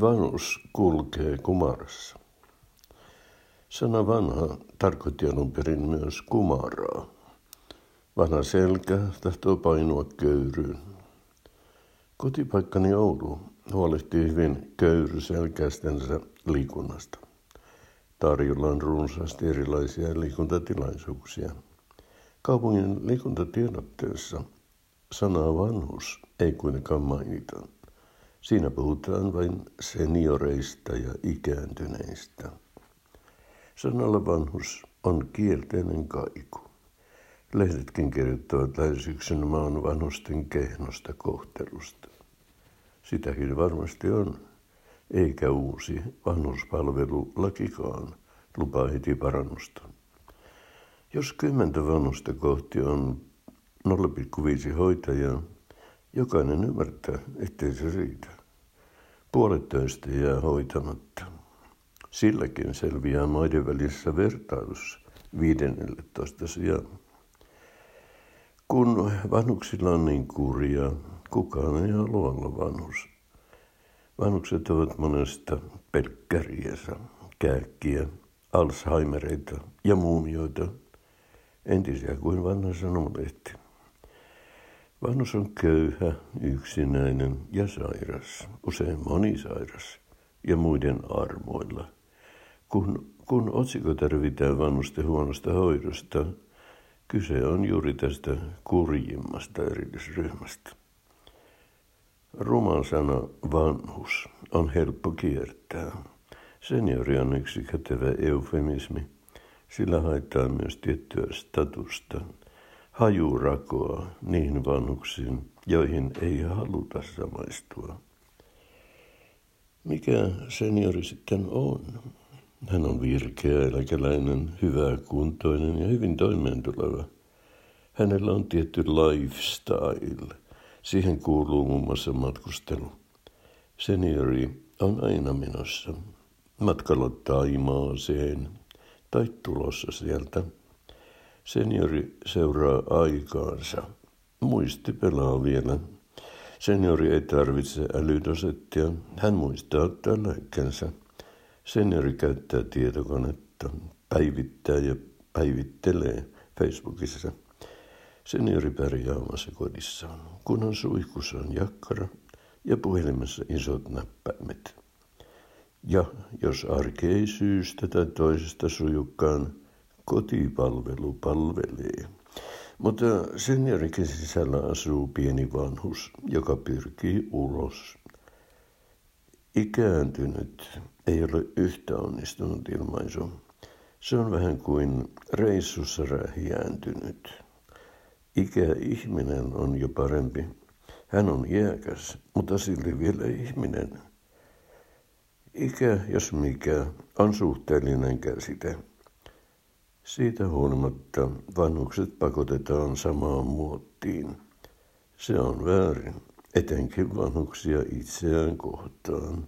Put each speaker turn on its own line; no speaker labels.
Vanhus kulkee kumarassa. Sana vanha tarkoitti alun perin myös kumaraa. Vanha selkä tahtoo painua köyryyn. Kotipaikkani Oulu huolehtii hyvin köyryselkäistensä liikunnasta. Tarjolla on runsaasti erilaisia liikuntatilaisuuksia. Kaupungin liikuntatiedotteessa sanaa vanhus ei kuitenkaan mainita. Siinä puhutaan vain senioreista ja ikääntyneistä. Sanalla vanhus on kielteinen kaiku. Lehdetkin kirjoittavat lähes maan vanhusten kehnosta kohtelusta. Sitäkin varmasti on, eikä uusi vanhuspalvelulakikaan lupaa heti parannusta. Jos kymmentä vanhusta kohti on 0,5 hoitajaa, jokainen ymmärtää, ettei se riitä. Puolet töistä jää hoitamatta. Silläkin selviää maiden välissä vertailussa 15 sijaan. Kun vanhuksilla on niin kurjaa, kukaan ei halua olla vanhus. Vanhukset ovat monesta pelkkäriänsä, kääkkiä, Alzheimereita ja muumioita, entisiä kuin vanha sanomalehti. Vanhus on köyhä, yksinäinen ja sairas, usein monisairas ja muiden armoilla. Kun, kun otsikoita revitään vanhusten huonosta hoidosta, kyse on juuri tästä kurjimmasta erillisryhmästä. Ruman sana vanhus on helppo kiertää. Seniori on yksi kätevä eufemismi. Sillä haetaan myös tiettyä statusta, hajurakoa niihin vanhuksiin, joihin ei haluta samaistua. Mikä seniori sitten on? Hän on virkeä, eläkeläinen, kuntoinen ja hyvin toimeentuleva. Hänellä on tietty lifestyle. Siihen kuuluu muun muassa matkustelu. Seniori on aina menossa. Matkalla Taimaaseen tai tulossa sieltä. Seniori seuraa aikaansa. Muisti pelaa vielä. Seniori ei tarvitse älydosettia. Hän muistaa lääkkeensä. Seniori käyttää tietokonetta, päivittää ja päivittelee Facebookissa. Seniori pärjää omassa kodissaan, suihkussa on jakkara ja puhelimessa isot näppäimet. Ja jos arki ei syystä tai toisesta sujukkaan, kotipalvelu palvelee. Mutta seniorikin sisällä asuu pieni vanhus, joka pyrkii ulos. Ikääntynyt ei ole yhtä onnistunut ilmaisu. Se on vähän kuin reissussa rähjääntynyt. Ikäihminen on jo parempi. Hän on iäkäs, mutta silti vielä ihminen. Ikä, jos mikä, on suhteellinen käsite. Siitä huolimatta vanhukset pakotetaan samaan muottiin. Se on väärin, etenkin vanhuksia itseään kohtaan.